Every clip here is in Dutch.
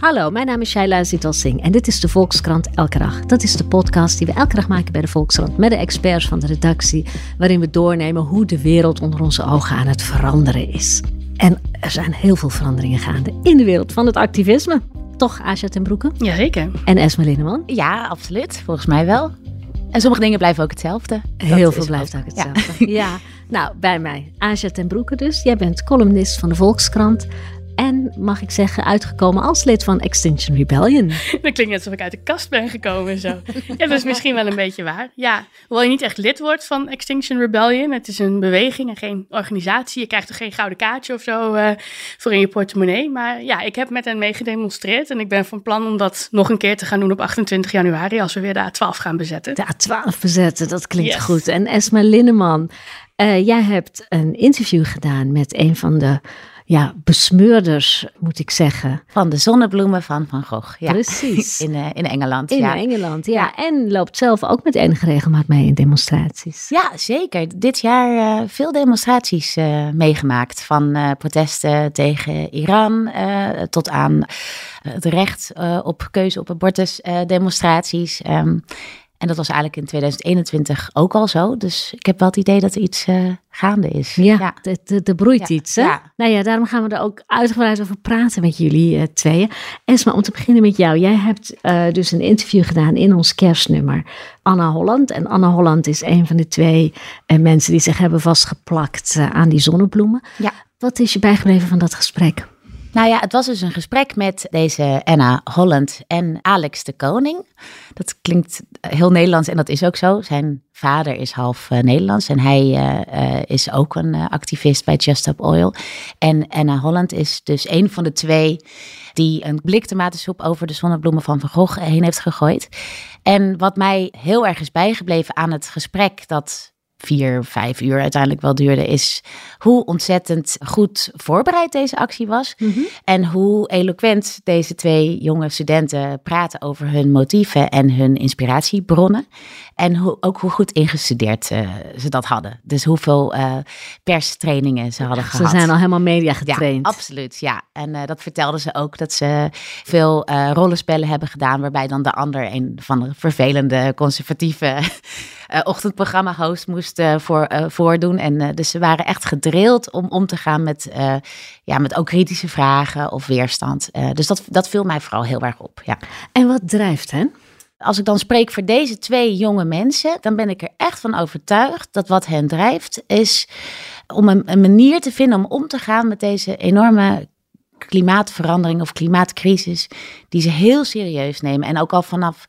Hallo, mijn naam is Shaila Zital Singh en dit is de Volkskrant Elke Dag. Dat is de podcast die we elke dag maken bij de Volkskrant met de experts van de redactie, waarin we doornemen hoe de wereld onder onze ogen aan het veranderen is. En er zijn heel veel veranderingen gaande in de wereld van het activisme. Toch, Asja ten Broeke? Jazeker. En Esme Linneman? Ja, absoluut. Volgens mij wel. En sommige dingen blijven ook hetzelfde. Heel veel blijft ook Ja. hetzelfde. Ja. nou, bij mij. Asja ten Broeke dus. Jij bent columnist van de Volkskrant. En, mag ik zeggen, uitgekomen als lid van Extinction Rebellion. Dat klinkt net alsof ik uit de kast ben gekomen zo. Ja, dat is misschien wel een beetje waar. Ja, hoewel je niet echt lid wordt van Extinction Rebellion. Het is een beweging en geen organisatie. Je krijgt er geen gouden kaartje of zo eh, voor in je portemonnee. Maar ja, ik heb met hen mee gedemonstreerd. En ik ben van plan om dat nog een keer te gaan doen op 28 januari. Als we weer de A12 gaan bezetten. De A12 bezetten, dat klinkt Yes. goed. En Esma Linneman, eh, jij hebt een interview gedaan met een van de ja, besmeurders, moet ik zeggen. Van de zonnebloemen van Van Gogh. Ja. Precies. In, eh, in Engeland. In ja. Engeland, ja. En loopt zelf ook met enige regelmaat mee in demonstraties. Ja, zeker. Dit jaar eh, veel demonstraties eh, meegemaakt. Van protesten tegen Iran tot aan het recht op keuze op abortus demonstraties. Ehm, en dat was eigenlijk in 2021 ook al zo. Dus ik heb wel het idee dat er iets eh, gaande is. Ja, er- broeit Ja, iets. Hè? ja. Nou ja, daarom gaan we er ook uitgebreid over praten met jullie eh, tweeën. Esma, om te beginnen met jou. Jij hebt eh, dus een interview gedaan in ons kerstnummer. Anna Holland. En Anna Holland is een van de twee mensen die zich hebben vastgeplakt aan die zonnebloemen. Ja. Wat is je bijgebleven van dat gesprek? Nou ja, het was dus een gesprek met deze Anna Holland en Alex de Koning. Dat klinkt heel Nederlands en dat is ook zo. Zijn vader is half eh, Nederlands en hij eh, eh, is ook een activist bij Just Stop Oil. En Anna Holland is dus een van de twee die een blik tomatensoep over de zonnebloemen van Van Gogh heen heeft gegooid. En wat mij heel erg is bijgebleven aan het gesprek dat vier, vijf uur uiteindelijk wel duurde, is hoe ontzettend goed voorbereid deze actie was. En hoe eloquent deze twee jonge studenten praten over hun motieven en hun inspiratiebronnen. En hoe, ook hoe goed ingestudeerd eh, ze dat hadden. Dus hoeveel eh, perstrainingen ze hadden Ze gehad. zijn al helemaal media getraind. Ja, absoluut. Ja. En eh, dat vertelden ze ook dat ze veel rollenspellen hebben gedaan. Waarbij dan de ander een van de vervelende, conservatieve ochtendprogramma-host moest voor, voordoen. En dus ze waren echt gedrild om om te gaan met, ja, met ook kritische vragen of weerstand. Dus dat, dat viel mij vooral heel erg op. Ja. En wat drijft hen? Als ik dan spreek voor deze twee jonge mensen, dan ben ik er echt van overtuigd dat wat hen drijft is om een, een manier te vinden om om te gaan met deze enorme klimaatverandering of klimaatcrisis, die ze heel serieus nemen. En ook al vanaf,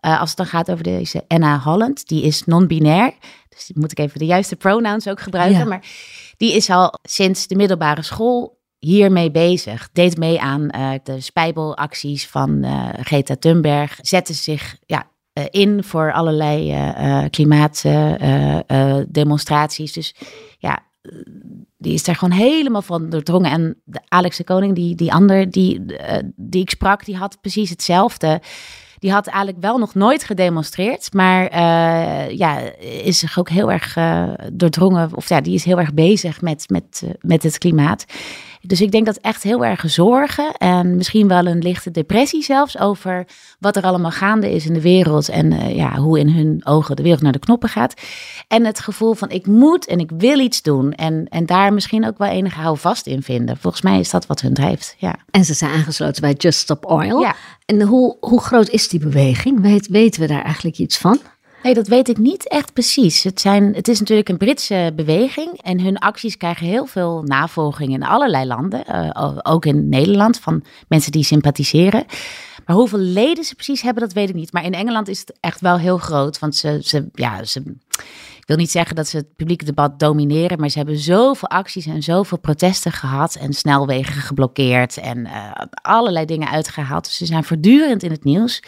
eh, als het dan gaat over deze Anna Holland, die is non-binair. Dus moet ik even de juiste pronouns ook gebruiken. Ja. Maar die is al sinds de middelbare school hiermee bezig. Deed mee aan eh, de spijbelacties van eh, Greta Thunberg. Zette zich ja, eh, in voor allerlei klimaatdemonstraties. dus ja, die is daar gewoon helemaal van doordrongen. En de Alex de Koning, die, die ander die, die ik sprak, die had precies hetzelfde. Die had eigenlijk wel nog nooit gedemonstreerd, maar ja, is zich ook heel erg eh, doordrongen, of ja, die is heel erg bezig met, met, met het klimaat. Dus ik denk dat echt heel erg zorgen en misschien wel een lichte depressie zelfs over wat er allemaal gaande is in de wereld en eh, ja, hoe in hun ogen de wereld naar de knoppen gaat. En het gevoel van ik moet en ik wil iets doen en, en daar misschien ook wel enige houvast in vinden. Volgens mij is dat wat hun drijft, ja. En ze zijn aangesloten bij Just Stop Oil. Ja. En hoe, hoe groot is die beweging? Weet, weten we daar eigenlijk iets van? Nee, dat weet ik niet echt precies. Het, zijn, het is natuurlijk een Britse beweging en hun acties krijgen heel veel navolging in allerlei landen, eh, ook in Nederland, van mensen die sympathiseren. Maar hoeveel leden ze precies hebben, dat weet ik niet. Maar in Engeland is het echt wel heel groot. Want ze, ze, ja, ze, ik wil niet zeggen dat ze het publieke debat domineren, maar ze hebben zoveel acties en zoveel protesten gehad en snelwegen geblokkeerd en uh, allerlei dingen uitgehaald. Dus ze zijn voortdurend in het nieuws.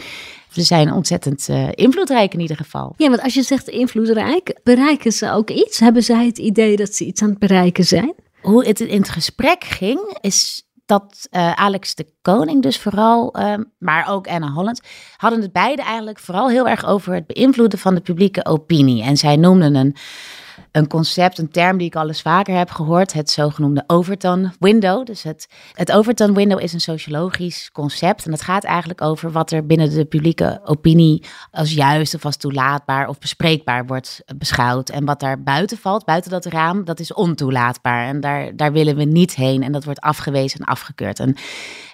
Ze zijn ontzettend uh, invloedrijk in ieder geval. Ja, want als je zegt invloedrijk, bereiken ze ook iets? Hebben zij het idee dat ze iets aan het bereiken zijn? Hoe het in het gesprek ging, is dat uh, Alex de Koning dus vooral, uh, maar ook Anna Holland, hadden het beide eigenlijk vooral heel erg over het beïnvloeden van de publieke opinie. En zij noemden een een concept, een term die ik al eens vaker heb gehoord, het zogenoemde Overton window. Dus het, het Overton window is een sociologisch concept en het gaat eigenlijk over wat er binnen de publieke opinie als juist of als toelaatbaar of bespreekbaar wordt beschouwd. En wat daar buiten valt, buiten dat raam, dat is ontoelaatbaar en daar, daar willen we niet heen en dat wordt afgewezen en afgekeurd.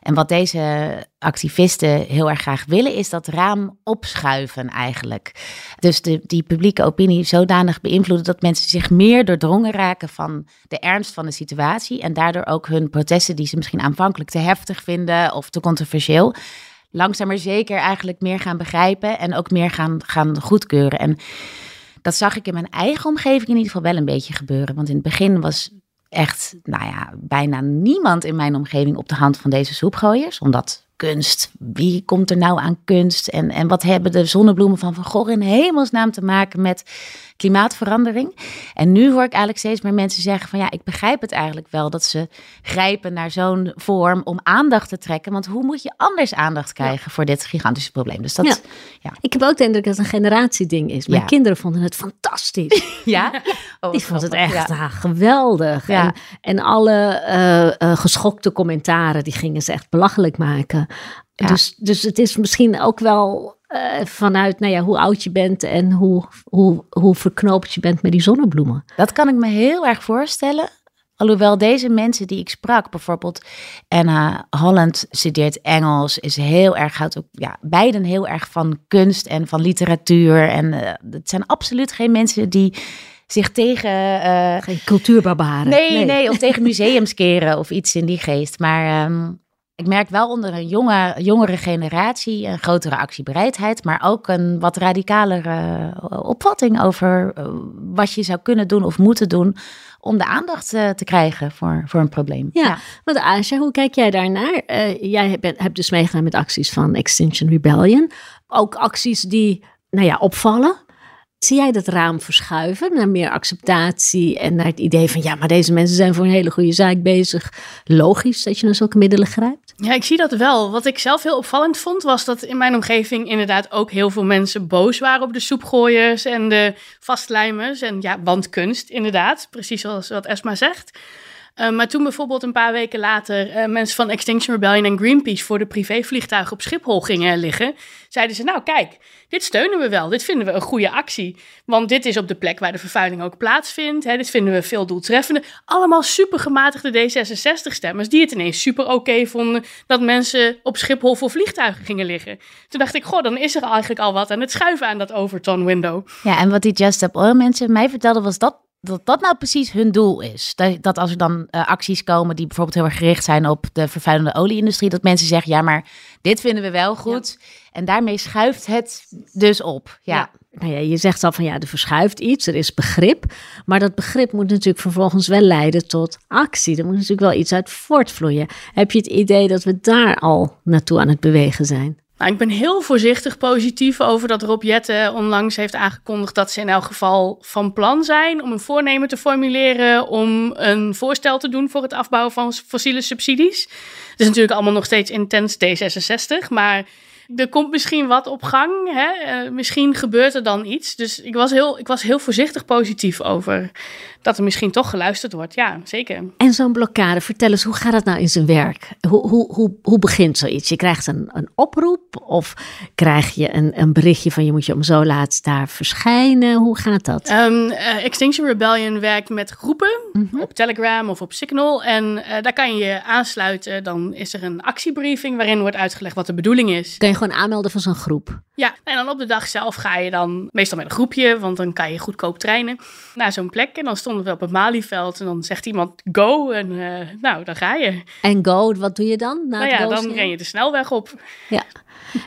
En wat deze activisten heel erg graag willen, is dat raam opschuiven eigenlijk. Dus de, die publieke opinie zodanig beïnvloeden dat mensen zich meer doordrongen raken van de ernst van de situatie en daardoor ook hun protesten die ze misschien aanvankelijk te heftig vinden of te controversieel, langzaam maar zeker eigenlijk meer gaan begrijpen en ook meer gaan, gaan goedkeuren. En dat zag ik in mijn eigen omgeving in ieder geval wel een beetje gebeuren. Want in het begin was echt, nou ja, bijna niemand in mijn omgeving op de hand van deze soepgooiers. Omdat kunst, wie komt er nou aan kunst? En, en wat hebben de zonnebloemen van Van Gogh in hemelsnaam te maken met klimaatverandering. En nu hoor ik eigenlijk steeds meer mensen zeggen van ja, ik begrijp het eigenlijk wel dat ze grijpen naar zo'n vorm om aandacht te trekken. Want hoe moet je anders aandacht krijgen voor dit gigantische probleem? Dus dat, ja. Ik heb ook de indruk dat het een generatieding is. Mijn kinderen vonden het fantastisch. ja? Oh, Die vonden het echt ah, geweldig. En, en alle uh, geschokte commentaren, die gingen ze echt belachelijk maken. Dus, dus het is misschien ook wel uh, vanuit nou ja, hoe oud je bent en hoe, hoe, hoe verknoopt je bent met die zonnebloemen. Dat kan ik me heel erg voorstellen. Alhoewel deze mensen die ik sprak, bijvoorbeeld Anna Holland studeert Engels, is heel erg, houdt ook ja, beiden heel erg van kunst en van literatuur. En uh, het zijn absoluut geen mensen die zich tegen. Uh, geen cultuurbarbaren. Nee, nee, nee, of tegen museums keren of iets in die geest. Maar um, ik merk wel onder een jonge, jongere generatie een grotere actiebereidheid, maar ook een wat radicalere eh, opvatting over eh, wat je zou kunnen doen of moeten doen om de aandacht uh, te krijgen voor, voor een probleem. Ja, ja. want Asja, hoe kijk jij daarnaar? Uh, jij hebt, hebt dus meegedaan met acties van Extinction Rebellion. Ook acties die, nou ja, opvallen. Zie jij dat raam verschuiven naar meer acceptatie en naar het idee van ja, maar deze mensen zijn voor een hele goede zaak bezig. Logisch dat je naar zulke middelen grijpt? Ja, ik zie dat wel. Wat ik zelf heel opvallend vond, was dat in mijn omgeving inderdaad ook heel veel mensen boos waren op de soepgooiers en de vastlijmers en ja, wandkunst inderdaad, precies zoals wat Esma zegt. Uh, maar toen bijvoorbeeld een paar weken later uh, mensen van Extinction Rebellion en Greenpeace voor de privévliegtuigen op Schiphol gingen liggen, zeiden ze: Nou, kijk, dit steunen we wel. Dit vinden we een goede actie. Want dit is op de plek waar de vervuiling ook plaatsvindt. Hè, dit vinden we veel doeltreffender. Allemaal super gematigde D66-stemmers die het ineens super oké vonden dat mensen op Schiphol voor vliegtuigen gingen liggen. Toen dacht ik: Goh, dan is er eigenlijk al wat aan het schuiven aan dat Overton window. Ja, en wat die Just Up Oil mensen mij vertelden was dat dat dat nou precies hun doel is. Dat, dat als er dan uh, acties komen die bijvoorbeeld heel erg gericht zijn op de vervuilende olieindustrie, dat mensen zeggen, ja, maar dit vinden we wel goed. En daarmee schuift het dus op. Ja. ja. Nou ja, je zegt al van ja, er verschuift iets, er is begrip. Maar dat begrip moet natuurlijk vervolgens wel leiden tot actie. Er moet natuurlijk wel iets uit voortvloeien. Heb je het idee dat we daar al naartoe aan het bewegen zijn? Nou, ik ben heel voorzichtig positief over dat Rob onlangs heeft aangekondigd dat ze in elk geval van plan zijn om een voornemen te formuleren om een voorstel te doen voor het afbouwen van fossiele subsidies. Het is natuurlijk allemaal nog steeds intens D66, maar er komt misschien wat op gang. Hè? Uh, misschien gebeurt er dan iets. Dus ik was, heel, ik was heel voorzichtig positief over dat er misschien toch geluisterd wordt. Ja, zeker. En zo'n blokkade, vertel eens, hoe gaat dat nou in zijn werk? Hoe, hoe, hoe, hoe begint zoiets? Je krijgt een, een oproep of krijg je een, een berichtje van je moet je om zo laat daar verschijnen? Hoe gaat dat? Um, uh, Extinction Rebellion werkt met groepen mhm. op Telegram of op Signal. En uh, daar kan je je aansluiten. Dan is er een actiebriefing waarin wordt uitgelegd wat de bedoeling is. Kun je gewoon aanmelden voor zo'n groep. Ja, en dan op de dag zelf ga je dan meestal met een groepje, want dan kan je goedkoop trainen naar zo'n plek. En dan stonden we op het Malieveld en dan zegt iemand go en uh, nou, dan ga je. En go, wat doe je dan? Na nou ja, dan ren je de snelweg op. Ja.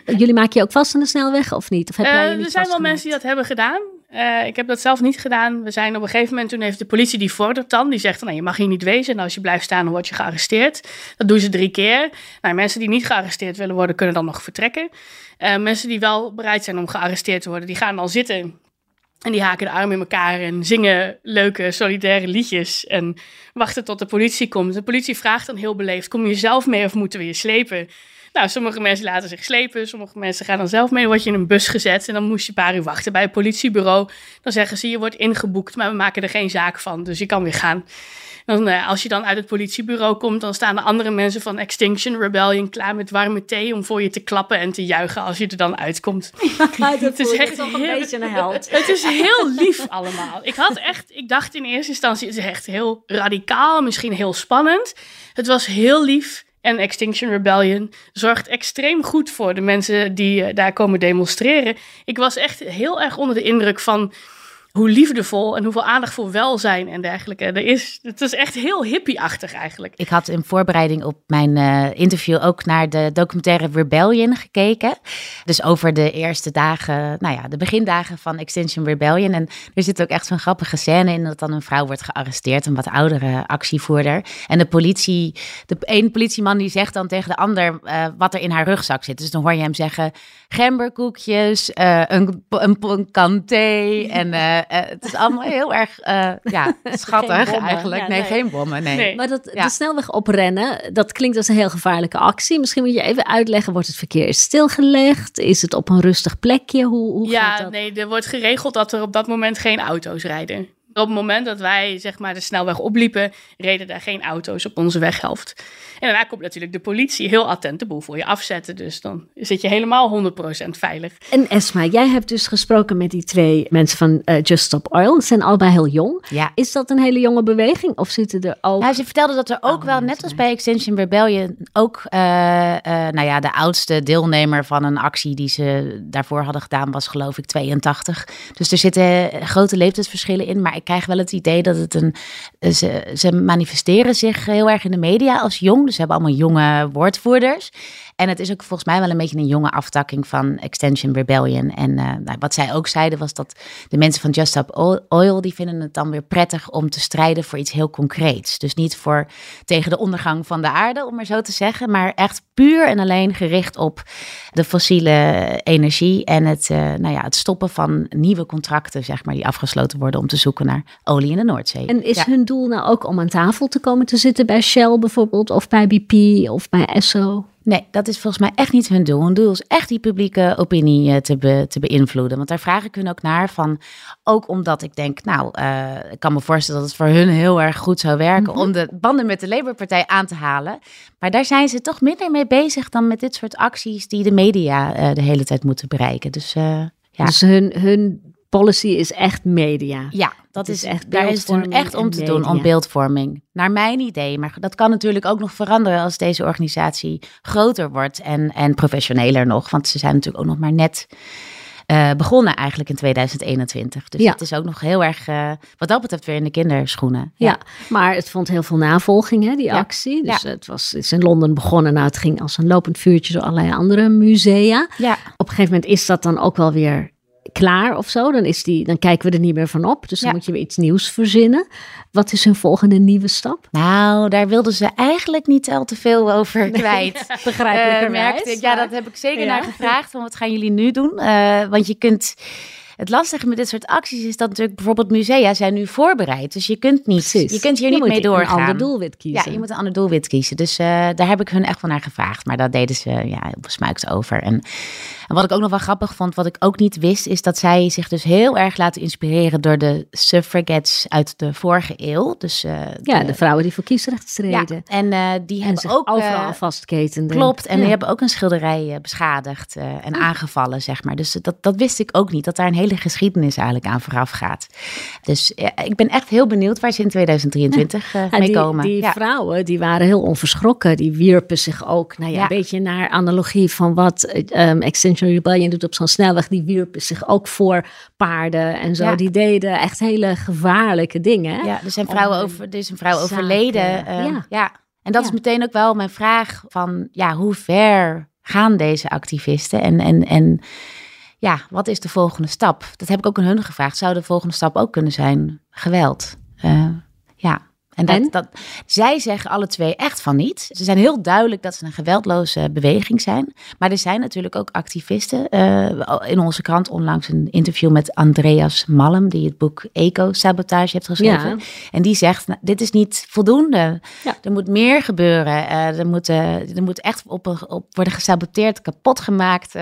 Jullie maken je ook vast aan de snelweg of niet? Of heb jij uh, er zijn wel mensen die dat hebben gedaan. Uh, ik heb dat zelf niet gedaan. We zijn op een gegeven moment, toen heeft de politie die vordert dan. Die zegt, nou, je mag hier niet wezen. En als je blijft staan, dan word je gearresteerd. Dat doen ze drie keer. Nou, mensen die niet gearresteerd willen worden, kunnen dan nog vertrekken. Uh, mensen die wel bereid zijn om gearresteerd te worden, die gaan dan zitten. En die haken de armen in elkaar en zingen leuke, solidaire liedjes. En wachten tot de politie komt. De politie vraagt dan heel beleefd, kom je zelf mee of moeten we je slepen? Nou, sommige mensen laten zich slepen, sommige mensen gaan dan zelf mee. Dan word je in een bus gezet en dan moest je een paar uur wachten bij het politiebureau. Dan zeggen ze, je wordt ingeboekt, maar we maken er geen zaak van, dus je kan weer gaan. Dan, uh, als je dan uit het politiebureau komt, dan staan de andere mensen van Extinction Rebellion klaar met warme thee om voor je te klappen en te juichen als je er dan uitkomt. Ja, het is echt een beetje een held. Het is heel lief allemaal. Ik had echt, ik dacht in eerste instantie, het is echt heel radicaal, misschien heel spannend. Het was heel lief. En Extinction Rebellion zorgt extreem goed voor de mensen die uh, daar komen demonstreren. Ik was echt heel erg onder de indruk van hoe liefdevol en hoeveel aandacht voor welzijn en dergelijke er is. Het is echt heel hippieachtig eigenlijk. Ik had in voorbereiding op mijn uh, interview ook naar de documentaire Rebellion gekeken. Dus over de eerste dagen, nou ja, de begindagen van Extinction Rebellion. En er zit ook echt zo'n grappige scène in dat dan een vrouw wordt gearresteerd, een wat oudere actievoerder. En de politie, de een politieman die zegt dan tegen de ander uh, wat er in haar rugzak zit. Dus dan hoor je hem zeggen gemberkoekjes, uh, een, een, een kan thee en uh, het is allemaal heel erg uh, ja, schattig eigenlijk. Ja, nee, nee, geen bommen. Nee. nee. Maar dat, ja. de snelweg oprennen, dat klinkt als een heel gevaarlijke actie. Misschien moet je even uitleggen, wordt het verkeer stilgelegd? Is het op een rustig plekje? Hoe, hoe ja, gaat dat? nee, er wordt geregeld dat er op dat moment geen auto's rijden. Op het moment dat wij zeg maar, de snelweg opliepen, reden daar geen auto's op onze weghelft. En daarna komt natuurlijk de politie heel attent de boel voor je afzetten. Dus dan zit je helemaal 100% veilig. En Esma, jij hebt dus gesproken met die twee mensen van uh, Just Stop Oil. Ze zijn allebei heel jong. Ja. Is dat een hele jonge beweging of zitten er ook... Nou, ze vertelde dat er ook wel, net als bij Extinction Rebellion, ook uh, uh, nou ja, de oudste deelnemer van een actie die ze daarvoor hadden gedaan was geloof ik 82. Dus er zitten grote leeftijdsverschillen in. Maar ik krijg wel het idee dat het een... Ze, ze manifesteren zich heel erg in de media als jong. Dus ze hebben allemaal jonge woordvoerders. En het is ook volgens mij wel een beetje een jonge aftakking van Extension Rebellion. En uh, nou, wat zij ook zeiden was dat de mensen van Just Stop Oil, die vinden het dan weer prettig om te strijden voor iets heel concreets. Dus niet voor tegen de ondergang van de aarde, om maar zo te zeggen, maar echt puur en alleen gericht op de fossiele energie en het, uh, nou ja, het stoppen van nieuwe contracten, zeg maar, die afgesloten worden om te zoeken naar olie in de Noordzee. En is ja. hun doel nou ook om aan tafel te komen te zitten bij Shell bijvoorbeeld, of bij BP of bij Esso? Nee, dat is volgens mij echt niet hun doel. Hun doel is echt die publieke opinie uh, te, be, te beïnvloeden. Want daar vraag ik hun ook naar van. Ook omdat ik denk, nou, uh, ik kan me voorstellen dat het voor hun heel erg goed zou werken mm -hmm. om de banden met de Labour-partij aan te halen. Maar daar zijn ze toch minder mee bezig dan met dit soort acties die de media uh, de hele tijd moeten bereiken. Dus, ja. dus hun, hun policy is echt media. Ja, dat is, is echt, daar is het echt om te media. doen, om beeldvorming. Naar mijn idee. Maar dat kan natuurlijk ook nog veranderen als deze organisatie groter wordt en, en professioneler nog. Want ze zijn natuurlijk ook nog maar net uh, begonnen eigenlijk in 2021. Dus ja. het is ook nog heel erg, uh, wat dat betreft, weer in de kinderschoenen. Ja, ja maar het vond heel veel navolging, hè, die ja. actie. Dus het, was, het is in Londen begonnen. Nou, het ging als een lopend vuurtje door allerlei andere musea. Ja. Op een gegeven moment is dat dan ook wel weer klaar of zo. Dan, is die, dan kijken we er niet meer van op. Dus dan ja. moet je weer iets nieuws verzinnen. Wat is hun volgende nieuwe stap? Nou, daar wilden ze eigenlijk niet al te veel over kwijt. Nee, begrijpelijkerwijs. Uh, ja, dat heb ik zeker ja. naar gevraagd. Van wat gaan jullie nu doen? Uh, want je kunt... Het lastige met dit soort acties is dat natuurlijk bijvoorbeeld musea zijn nu voorbereid. Dus je kunt niet, Precies. je kunt hier je niet mee doorgaan. Je moet een ander doelwit kiezen. Ja, je moet een ander doelwit kiezen. Dus uh, daar heb ik hun echt wel naar gevraagd. Maar dat deden ze ja, heel besmuikt over. En, en wat ik ook nog wel grappig vond, wat ik ook niet wist, is dat zij zich dus heel erg laten inspireren door de suffragettes uit de vorige eeuw. Dus, uh, ja, de, de, vrouwen die voor kiesrecht streden. Ja, en uh, die en hebben ook overal vastketenden. Klopt, en ja. die hebben ook een schilderij beschadigd en aangevallen, zeg maar. Dus dat, dat wist ik ook niet, dat daar een hele hele geschiedenis eigenlijk aan vooraf gaat. Dus ik ben echt heel benieuwd waar ze in 2023 uh, mee die, komen. Die vrouwen, die waren heel onverschrokken. Die wierpen zich ook, nou ja, een beetje naar analogie van wat um, Extinction Rebellion doet op zo'n snelweg. Die wierpen zich ook voor paarden en zo. Die deden echt hele gevaarlijke dingen. Ja, er zijn vrouwen over, er is een vrouw overleden. Uh, ja. En dat is meteen ook wel mijn vraag van, ja, hoe ver gaan deze activisten? En, en, en ja, wat is de volgende stap? Dat heb ik ook aan hun gevraagd. Zou de volgende stap ook kunnen zijn geweld? Uh, ja. En, dat, dat, zij zeggen alle twee echt van niet. Ze zijn heel duidelijk dat ze een geweldloze beweging zijn. Maar er zijn natuurlijk ook activisten. Uh, in onze krant onlangs een interview met Andreas Malm, die het boek Eco-sabotage heeft geschreven. En die zegt, nou, dit is niet voldoende. Ja. Er moet meer gebeuren. Uh, er, moet, uh, er moet echt op, op worden gesaboteerd, kapot gemaakt,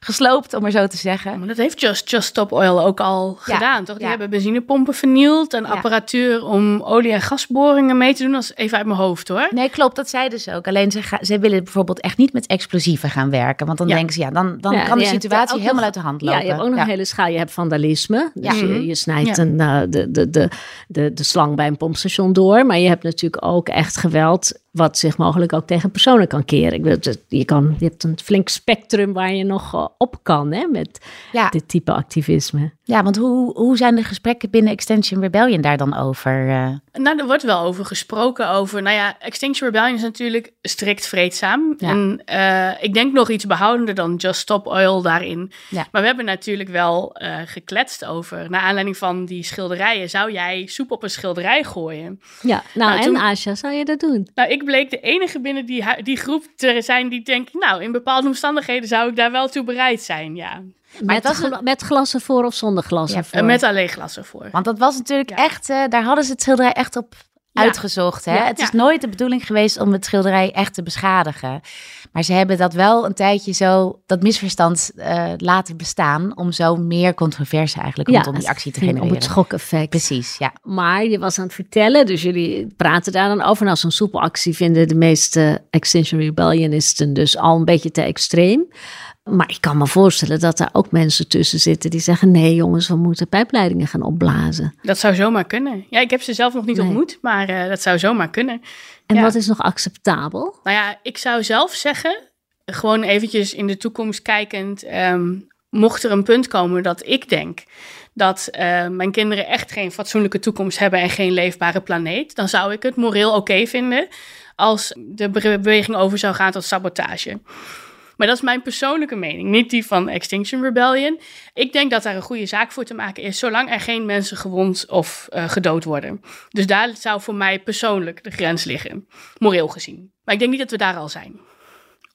gesloopt, om maar zo te zeggen. Maar dat heeft Just, Just Stop Oil ook al gedaan, toch? Die hebben benzinepompen vernield en apparatuur om olie en gas boringen mee te doen, als even uit mijn hoofd hoor. Nee, klopt, dat zeiden ze ook. Alleen ze, ze willen bijvoorbeeld echt niet met explosieven gaan werken. Want dan denken ze, ja, dan, dan kan de situatie helemaal uit de hand lopen. Ja, je hebt ook nog een hele schaal. Je hebt vandalisme. Dus je, je, snijdt een, uh, de, de, de, de, de slang bij een pompstation door. Maar je hebt natuurlijk ook echt geweld wat zich mogelijk ook tegen personen kan keren. Je, kan, je hebt een flink spectrum waar je nog eh, op kan hè, met dit type activisme. Ja, want hoe, hoe zijn de gesprekken binnen Extinction Rebellion daar dan over? Uh... Nou, er wordt wel over gesproken. Over, nou ja, Extinction Rebellion is natuurlijk strikt vreedzaam. En uh, ik denk nog iets behoudender dan Just Stop Oil daarin. Ja. Maar we hebben natuurlijk wel uh, gekletst over. Naar aanleiding van die schilderijen. Zou jij soep op een schilderij gooien? Ja, nou, nou en toen... Asja, zou je dat doen? Nou, ik bleek de enige binnen die, die groep te zijn die denkt... Nou, in bepaalde omstandigheden zou ik daar wel toe bereid zijn, ja. Met, was met glassen voor of zonder glassen voor? Met alleen glassen voor. Want dat was natuurlijk echt, uh, daar hadden ze het schilderij echt op uitgezocht. Hè? het is nooit de bedoeling geweest om het schilderij echt te beschadigen. Maar ze hebben dat wel een tijdje zo, dat misverstand uh, laten bestaan. Om zo meer controverse eigenlijk rondom die actie te genereren. Om het schokeffect. Precies, ja. Maar je was aan het vertellen, dus jullie praten daar dan over. Nou, zo'n soepelactie vinden de meeste Extinction Rebellionisten dus al een beetje te extreem. Maar ik kan me voorstellen dat er ook mensen tussen zitten die zeggen: nee, jongens, we moeten pijpleidingen gaan opblazen. Dat zou zomaar kunnen. Ja, ik heb ze zelf nog niet ontmoet, maar uh, dat zou zomaar kunnen. En wat is nog acceptabel? Nou ja, ik zou zelf zeggen, gewoon eventjes in de toekomst kijkend, um, mocht er een punt komen dat ik denk dat uh, mijn kinderen echt geen fatsoenlijke toekomst hebben en geen leefbare planeet, dan zou ik het moreel oké vinden als de beweging over zou gaan tot sabotage. Maar dat is mijn persoonlijke mening, niet die van Extinction Rebellion. Ik denk dat daar een goede zaak voor te maken is, zolang er geen mensen gewond of uh, gedood worden. Dus daar zou voor mij persoonlijk de grens liggen, moreel gezien. Maar ik denk niet dat we daar al zijn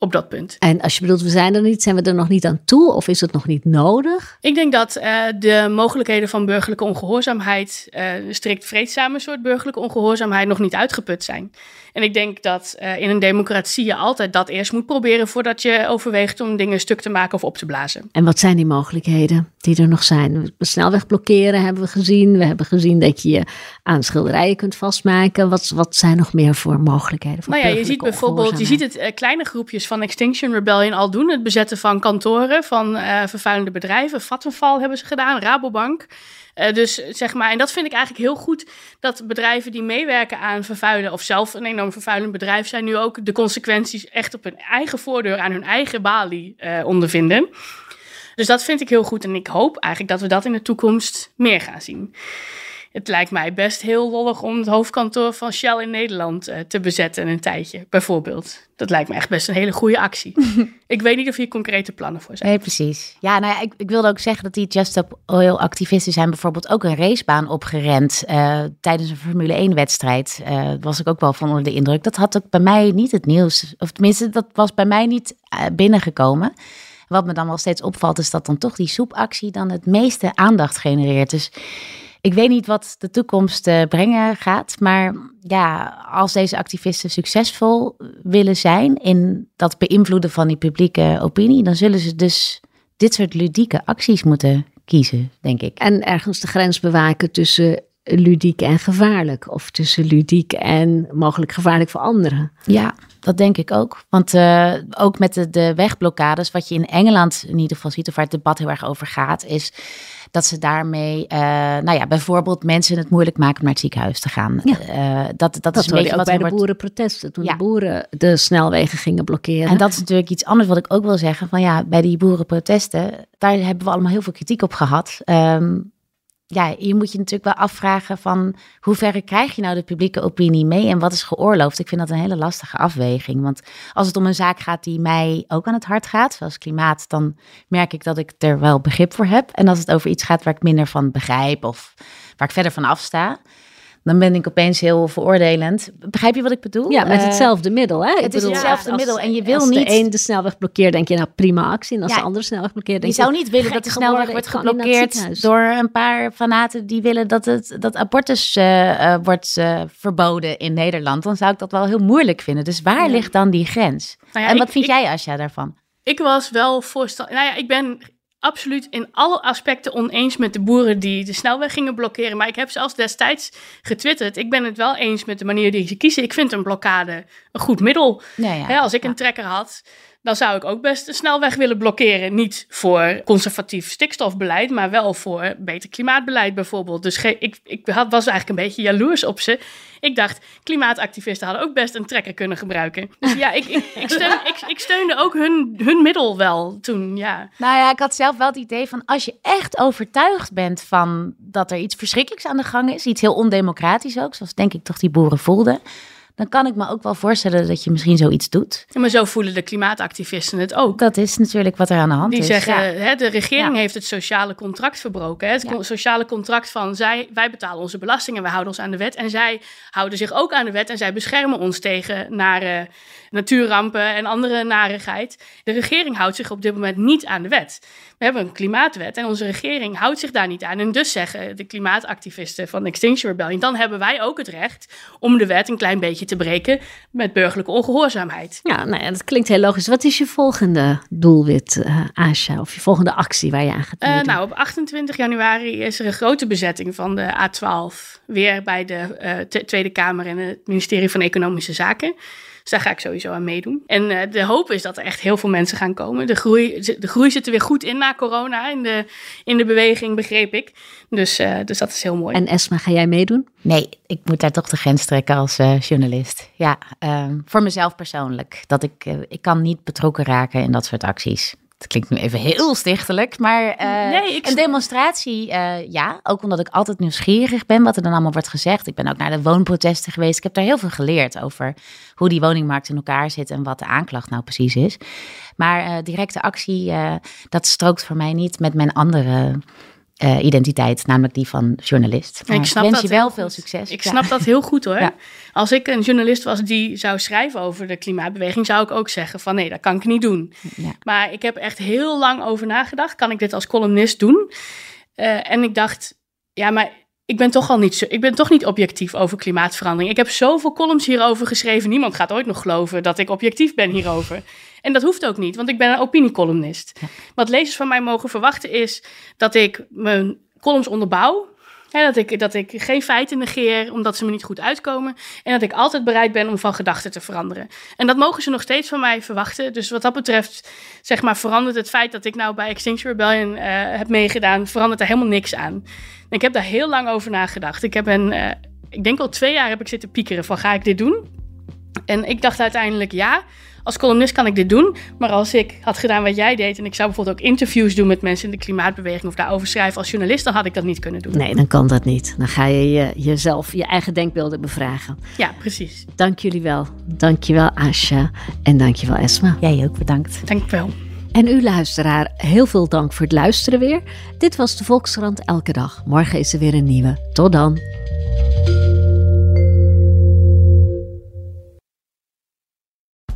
op dat punt. En als je bedoelt, we zijn er niet, zijn we er nog niet aan toe of is het nog niet nodig? Ik denk dat uh, de mogelijkheden van burgerlijke ongehoorzaamheid, uh, strikt vreedzame soort burgerlijke ongehoorzaamheid, nog niet uitgeput zijn. En ik denk dat uh, in een democratie je altijd dat eerst moet proberen voordat je overweegt om dingen stuk te maken of op te blazen. En wat zijn die mogelijkheden die er nog zijn? Snelweg blokkeren hebben we gezien. We hebben gezien dat je je aan schilderijen kunt vastmaken. Wat, wat zijn nog meer voor mogelijkheden? Voor nou ja, je ziet bijvoorbeeld, je ziet het kleine groepjes van Extinction Rebellion al doen. Het bezetten van kantoren van uh, vervuilende bedrijven. Vattenfall hebben ze gedaan, Rabobank. Uh, dus zeg maar, en dat vind ik eigenlijk heel goed dat bedrijven die meewerken aan vervuilen of zelf een enorm vervuilend bedrijf zijn, nu ook de consequenties echt op hun eigen voordeur aan hun eigen balie uh, ondervinden. Dus dat vind ik heel goed en ik hoop eigenlijk dat we dat in de toekomst meer gaan zien het lijkt mij best heel lollig om het hoofdkantoor van Shell in Nederland uh, te bezetten een tijdje, bijvoorbeeld. Dat lijkt me echt best een hele goede actie. ik weet niet of hier concrete plannen voor zijn. Nee, precies. Ja, nou ja, ik, ik wilde ook zeggen dat die Just Stop Oil activisten zijn bijvoorbeeld ook een racebaan opgerend uh, tijdens een Formule 1 wedstrijd. Uh, was ik ook wel van onder de indruk. Dat had ook bij mij niet het nieuws, of tenminste, dat was bij mij niet binnengekomen. Wat me dan wel steeds opvalt, is dat dan toch die soepactie dan het meeste aandacht genereert. Dus ik weet niet wat de toekomst uh, brengen gaat, maar ja, als deze activisten succesvol willen zijn in dat beïnvloeden van die publieke opinie, dan zullen ze dus dit soort ludieke acties moeten kiezen, denk ik. En ergens de grens bewaken tussen ludiek en gevaarlijk, of tussen ludiek en mogelijk gevaarlijk voor anderen. Ja, dat denk ik ook. Want uh, ook met de, de wegblokkades, wat je in Engeland in ieder geval ziet, of waar het debat heel erg over gaat, is dat ze daarmee, uh, nou ja, bijvoorbeeld mensen het moeilijk maken om naar het ziekenhuis te gaan. Ja. Uh, dat, dat, dat is een beetje wat bij de boerenprotesten, toen ja. de boeren de snelwegen gingen blokkeren. En dat is natuurlijk iets anders wat ik ook wil zeggen. Van ja, bij die boerenprotesten, daar hebben we allemaal heel veel kritiek op gehad. Um, ja, je moet je natuurlijk wel afvragen van hoeverre krijg je nou de publieke opinie mee en wat is geoorloofd? Ik vind dat een hele lastige afweging. Want als het om een zaak gaat die mij ook aan het hart gaat, zoals klimaat, dan merk ik dat ik er wel begrip voor heb. En als het over iets gaat waar ik minder van begrijp of waar ik verder van afsta, dan ben ik opeens heel veroordelend. Begrijp je wat ik bedoel? Ja, met hetzelfde middel. Hè? Het is hetzelfde middel en je wil als niet... de een de snelweg blokkeert, denk je nou prima actie. En als de andere snelweg blokkeert, denk je... Je zou niet willen dat de snelweg wordt geblokkeerd door een paar fanaten die willen dat, het, dat abortus uh, wordt uh, verboden in Nederland. Dan zou ik dat wel heel moeilijk vinden. Dus waar ligt dan die grens? Nou ja, en wat ik, vind ik, jij, Asja, daarvan? Ik was wel voorstander... Nou ja, ik ben absoluut in alle aspecten oneens met de boeren die de snelweg gingen blokkeren. Maar ik heb zelfs destijds getwitterd. Ik ben het wel eens met de manier die ze kiezen. Ik vind een blokkade een goed middel. Ja, ja, als ik een trekker had, dan zou ik ook best de snelweg willen blokkeren. Niet voor conservatief stikstofbeleid, maar wel voor beter klimaatbeleid bijvoorbeeld. Dus ik, ik was eigenlijk een beetje jaloers op ze. Ik dacht, klimaatactivisten hadden ook best een trekker kunnen gebruiken. Dus ja, ik, ik, steun, ik steunde ook hun, hun middel wel toen, ja. Nou ja, ik had zelf wel het idee van als je echt overtuigd bent van dat er iets verschrikkelijks aan de gang is, iets heel ondemocratisch ook, zoals denk ik toch die boeren voelden dan kan ik me ook wel voorstellen dat je misschien zoiets doet. Ja, maar zo voelen de klimaatactivisten het ook. Dat is natuurlijk wat er aan de hand Die is. Die zeggen, hè, de regering heeft het sociale contract verbroken. Hè? Het sociale contract van zij, wij betalen onze belastingen, wij houden ons aan de wet. En zij houden zich ook aan de wet en zij beschermen ons tegen nare natuurrampen en andere narigheid. De regering houdt zich op dit moment niet aan de wet. We hebben een klimaatwet en onze regering houdt zich daar niet aan. En dus zeggen de klimaatactivisten van Extinction Rebellion, dan hebben wij ook het recht om de wet een klein beetje te breken met burgerlijke ongehoorzaamheid. Ja, nou ja, dat klinkt heel logisch. Wat is je volgende doelwit, uh, Asha? Of je volgende actie waar je aan gaat uh, nou, op 28 januari is er een grote bezetting van de A12 weer bij de uh, Tweede Kamer en het ministerie van Economische Zaken. Dus daar ga ik sowieso aan meedoen. En uh, de hoop is dat er echt heel veel mensen gaan komen. De groei, de groei zit er weer goed in na corona, in de, in de beweging, begreep ik. Dus, uh, dus dat is heel mooi. En Esma, ga jij meedoen? Nee, ik moet daar toch de grens trekken als uh, journalist. Ja, voor mezelf persoonlijk. Dat ik, ik kan niet betrokken raken in dat soort acties. Het klinkt nu even heel stichtelijk, maar uh, nee, ik... een demonstratie, uh, ja. Ook omdat ik altijd nieuwsgierig ben wat er dan allemaal wordt gezegd. Ik ben ook naar de woonprotesten geweest. Ik heb daar heel veel geleerd over hoe die woningmarkt in elkaar zit en wat de aanklacht nou precies is. Maar uh, directe actie, dat strookt voor mij niet met mijn andere uh, identiteit, namelijk die van journalist. Maar ik snap wens je wel veel succes. Ik snap dat heel goed hoor. Ja. Als ik een journalist was die zou schrijven over de klimaatbeweging, zou ik ook zeggen van nee, dat kan ik niet doen. Ja. Maar ik heb echt heel lang over nagedacht, kan ik dit als columnist doen? Uh, en ik dacht, ja, maar ik ben toch al niet zo, ik ben toch niet objectief over klimaatverandering. Ik heb zoveel columns hierover geschreven. Niemand gaat ooit nog geloven dat ik objectief ben hierover. En dat hoeft ook niet, want ik ben een opiniecolumnist. Wat lezers van mij mogen verwachten is dat ik mijn columns onderbouw. dat, ik, dat ik geen feiten negeer omdat ze me niet goed uitkomen. En dat ik altijd bereid ben om van gedachten te veranderen. En dat mogen ze nog steeds van mij verwachten. Dus wat dat betreft, zeg maar, verandert het feit dat ik nou bij Extinction Rebellion uh, heb meegedaan, verandert er helemaal niks aan. ik heb daar heel lang over nagedacht. Ik heb een, uh, ik denk al twee jaar heb ik zitten piekeren van ga ik dit doen? En ik dacht uiteindelijk ja als columnist kan ik dit doen. Maar als ik had gedaan wat jij deed en ik zou bijvoorbeeld ook interviews doen met mensen in de klimaatbeweging of daarover schrijven als journalist, dan had ik dat niet kunnen doen. Nee, dan kan dat niet. Dan ga je, je jezelf, je eigen denkbeelden bevragen. Ja, precies. Dank jullie wel. Dank je wel, Asja. En dank je wel, Esma. Jij ook bedankt. Dank wel. En u luisteraar, heel veel dank voor het luisteren weer. Dit was de Volkskrant Elke Dag. Morgen is er weer een nieuwe. Tot dan.